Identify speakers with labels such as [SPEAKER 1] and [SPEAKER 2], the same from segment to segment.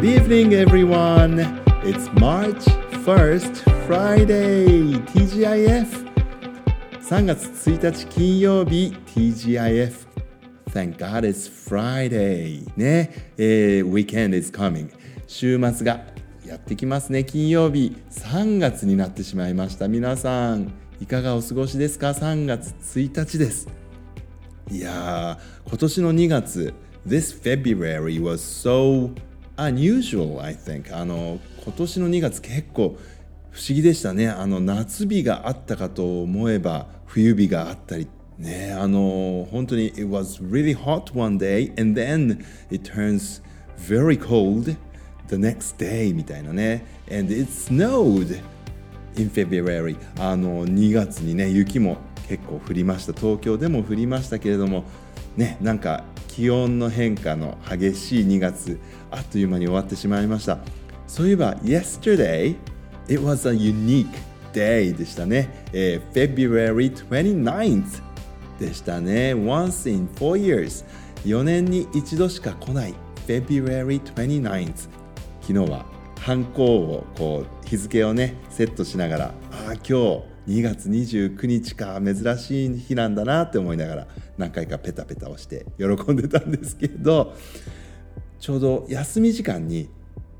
[SPEAKER 1] Good evening, everyone. It's March 1st, Friday, TGIF. 3月1日金曜日、TGIF. Thank God it's Friday. ね、えー、Weekend is coming. 週末がやってきますね。金曜日、3月になってしまいました。皆さん、いかがお過ごしですか ?3 月1日です。いやー、今年の2月、This February was so unusual, I think. あの今年の2月結構不思議でしたね。あの夏日があったかと思えば冬日があったり。ね、あの本当に It was really hot one day and then it turns very cold the next day みたいなね and it snowed in February あの2月にね雪も結構降りました東京でも降りましたけれどもねなんか気温の変化の激しい2月あっという間に終わってしまいました。そういえば yesterday it was a unique day でしたね、えー、February 29th でしたね。Once in four years 4年に一度しか来ない February 29th 昨日はハンコをこう日付をねセットしながらああ今日2月29日か珍しい日なんだなって思いながら何回かペタペタをして喜んでたんですけどちょうど休み時間に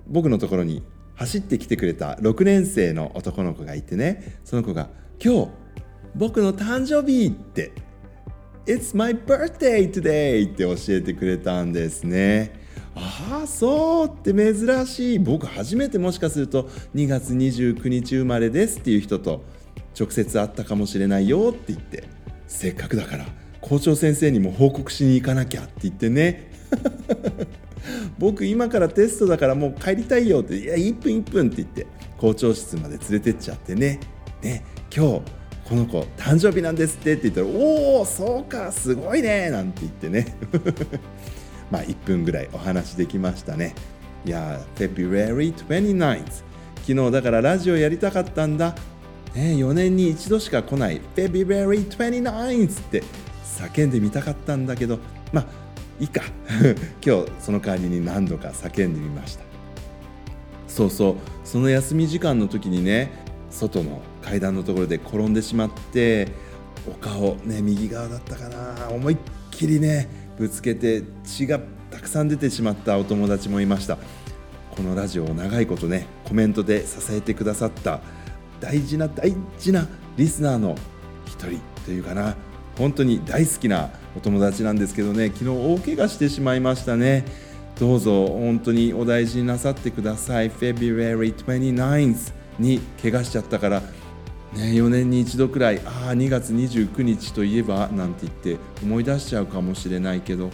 [SPEAKER 1] 僕のところに走ってきてくれた6年生の男の子がいてねその子が「今日僕の誕生日!」って「It's my birthday today!」って教えてくれたんですね。ああそうって珍しい僕初めてもしかすると2月29日生まれですっていう人と直接会ったかもしれないよって言ってせっかくだから校長先生にも報告しに行かなきゃって言ってね。僕今からテストだからもう帰りたいよっていや1分1分って言って校長室まで連れてっちゃってね。ね今日この子誕生日なんですってって言ったらおおそうかすごいねなんて言ってね。まあ1分ぐらいお話できましたね。いや February 29th 昨日だからラジオやりたかったんだ、ね、4年に一度しか来ない。February 29th って叫んでみたかったんだけどまあいいか。今日その代わりに何度か叫んでみました。そうそう。その休み時間の時にね外の階段のところで転んでしまってお顔ね右側だったかな。思いっきりねぶつけて血がたくさん出てしまったお友達もいました。このラジオを長いことねコメントで支えてくださった大事な大事なリスナーの一人というかな。本当に大好きなお友達なんですけどね。昨日大怪我してしまいましたね。どうぞ本当にお大事になさってください。February 29th に怪我しちゃったから。ね、4年に一度くらいああ2月29日といえばなんて言って思い出しちゃうかもしれないけど。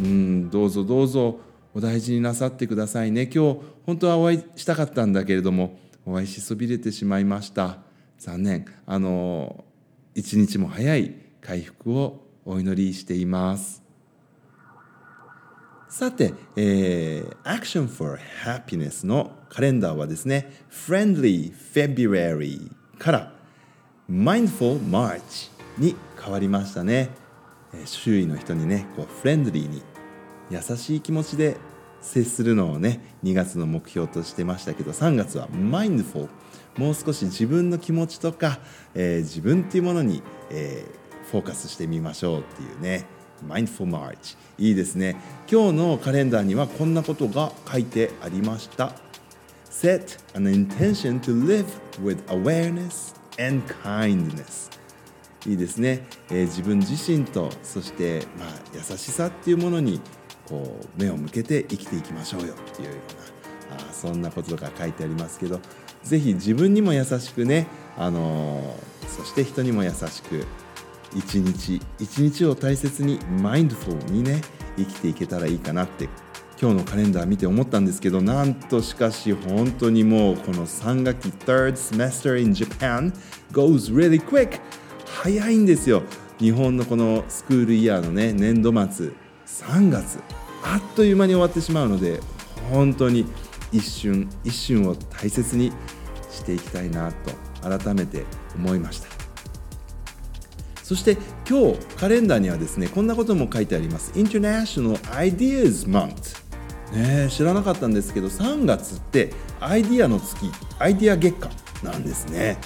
[SPEAKER 1] うんどうぞどうぞお大事になさってくださいね。今日本当はお会いしたかったんだけれども。お会いしそびれてしまいました。残念。あの一日も早い回復をお祈りしています。さて、えー、Action for Happiness のカレンダーはですね Friendly February から Mindful March に変わりましたね。周囲の人にねこうフレンドリーに優しい気持ちで接するのをね2月の目標としてましたけど3月は Mindful もう少し自分の気持ちとか、えー、自分っていうものに、えー、フォーカスしてみましょうっていうね。Mindful March いいですね。今日のカレンダーにはこんなことが書いてありました。Set an intention to live with awareness and kindness いいですね、えー、自分自身とそして、まあ、優しさっていうものにこう目を向けて生きていきましょうよっていうようなあそんなことが書いてありますけど是非自分にも優しくね、あのー、そして人にも優しく一日一日を大切にマインドフォルにね生きていけたらいいかなって今日のカレンダー見て思ったんですけどなんとしかし本当にもうこの3学期 Third semester in Japan goes really quick 早いんですよ。日本のこのスクールイヤーのね年度末3月。あっという間に終わってしまうので本当に一瞬一瞬を大切にしていきたいなと改めて思いました。そして今日カレンダーにはですねこんなことも書いてあります。International Ideas Month ね、知らなかったんですけど3月ってアイディアの月アイディア月間なんですね。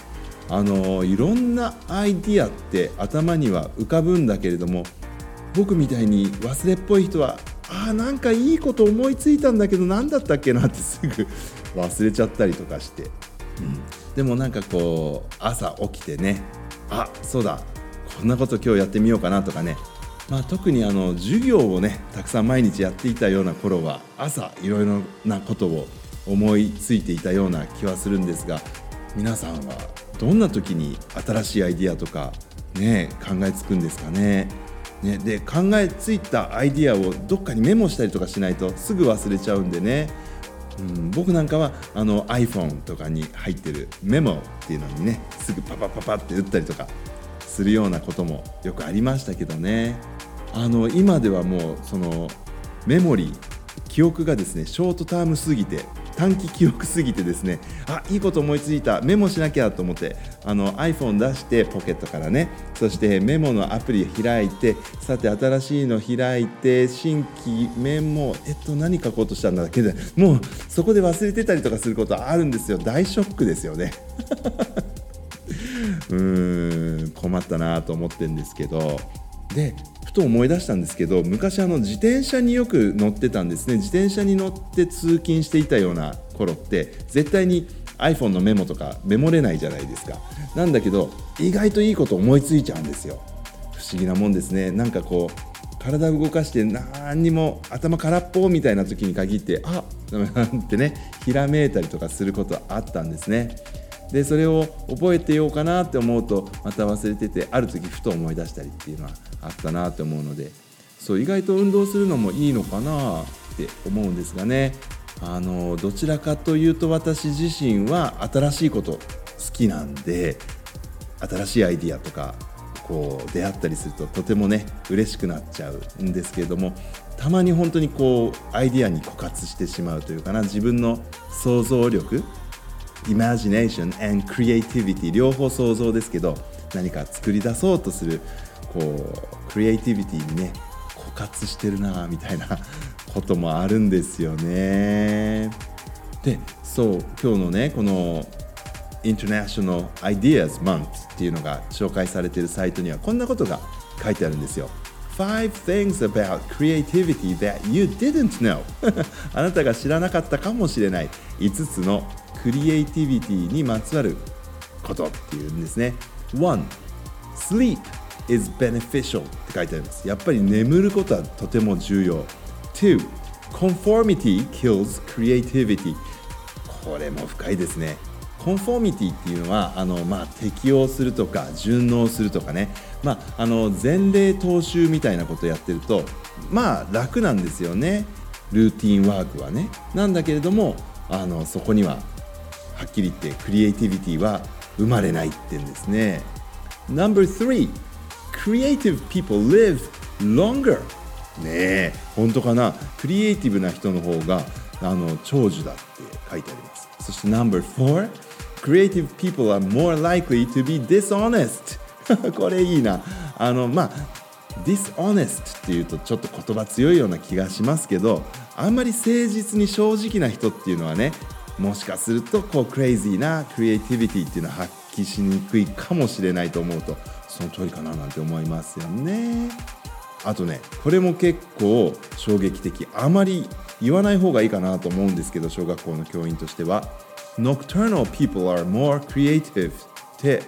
[SPEAKER 1] あのいろんなアイディアって頭には浮かぶんだけれども僕みたいに忘れっぽい人はあなんかいいこと思いついたんだけど何だったっけなってすぐ 忘れちゃったりとかして、うん、でもなんかこう朝起きてねあそうだ。こんなこと今日やってみようかなとかね。まあ、特にあの授業をねたくさん毎日やっていたような頃は朝いろいろなことを思いついていたような気はするんですが皆さんはどんな時に新しいアイディアとかね考えつくんですかね？ね、で考えついたアイディアをどっかにメモしたりとかしないとすぐ忘れちゃうんでね、うん、僕なんかはあの iPhone とかに入ってるメモっていうのにねすぐパパパパって打ったりとかするようなこともよくありましたけどね。あの今ではもうそのメモリー記憶がですねショートタームすぎて短期記憶すぎてですねあいいこと思いついたメモしなきゃと思ってあの iPhone 出してポケットからねそしてメモのアプリ開いてさて新しいの開いて新規メモえっと何書こうとしたんだけ？どもうそこで忘れてたりとかすることあるんですよ。大ショックですよね。うーん困ったなと思ってるんですけど。でふと思い出したんですけど昔あの自転車によく乗ってたんですね。自転車に乗って通勤していたような頃って絶対に iPhone のメモとかメモれないじゃないですか。なんだけど意外といいこと思いついちゃうんですよ。不思議なもんですね。なんかこう体動かして何にも頭空っぽみたいな時に限ってあなんてねひらめいたりとかすることあったんですね。でそれを覚えてようかなって思うとまた忘れててある時ふと思い出したりっていうのはあったなと思うのでそう意外と運動するのもいいのかなって思うんですがね。あのどちらかというと私自身は新しいこと好きなんで新しいアイディアとかこう出会ったりするととてもね嬉しくなっちゃうんですけれどもたまに本当にこうアイディアに枯渇してしまうというかな自分の想像力 imagination and creativity 両方想像ですけど何か作り出そうとするこうクリエイティビティにね枯渇してるなみたいなこともあるんですよね。でそう今日のねこの International Ideas Month っていうのが紹介されているサイトにはこんなことが書いてあるんですよ。Five things about creativity that you didn't know あなたが知らなかったかもしれない5つのクリエイティビティにまつわることっていうんですね 1. Sleep is beneficial って書いてありますやっぱり眠ることはとても重要 2. Conformity kills creativity これも深いですねコンフォーミティっていうのはあの、まあ、適応するとか順応するとかね、まあ、あの前例踏襲みたいなことをやってるとまあ楽なんですよね。ルーティンワークはね。なんだけれどもあのそこにははっきり言ってクリエイティビティは生まれないってんですね。No.3 Creative people live longer. ねえ本当かな？クリエイティブな人の方があの長寿だって書いてあります。そして No.4 Creative people are more likely to be dishonest. これいいな。あのまあ dishonest っていうとちょっと言葉強いような気がしますけどあんまり誠実に正直な人っていうのはねもしかするとこうクレイジーなクリエイティビティっていうのは発揮しにくいかもしれないと思うとその通りかななんて思いますよね。あとねこれも結構衝撃的。あまり言わない方がいいかなと思うんですけど小学校の教員としては。Nocturnal people are more creative って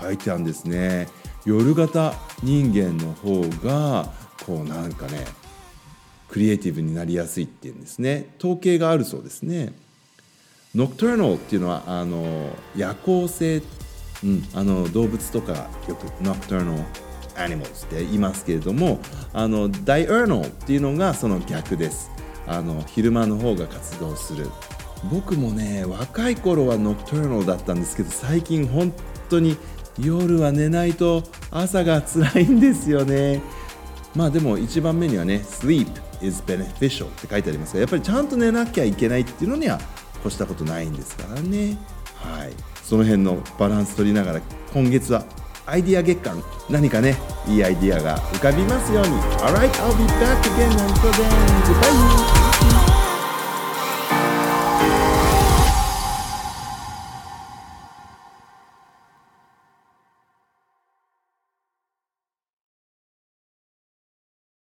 [SPEAKER 1] 書いてあるんですね。夜型人間の方がこうなんかねクリエイティブになりやすいっていうんですね。統計があるそうですね。Nocturnal っていうのはあの夜行性、うん、あの動物とかよく Nocturnal animals って言いますけれどもあの Diurnal っていうのがその逆です。あの昼間の方が活動する。僕もね若い頃は Nocturnal だったんですけど最近本当に夜は寝ないと朝が辛いんですよねまあでも1番目にはね Sleep is beneficial って書いてありますがやっぱりちゃんと寝なきゃいけないっていうのには越したことないんですからねはいその辺のバランス取りながら今月はアイディア月間何かねいいアイディアが浮かびますように Alright, I'll be back again until then. Goodbye!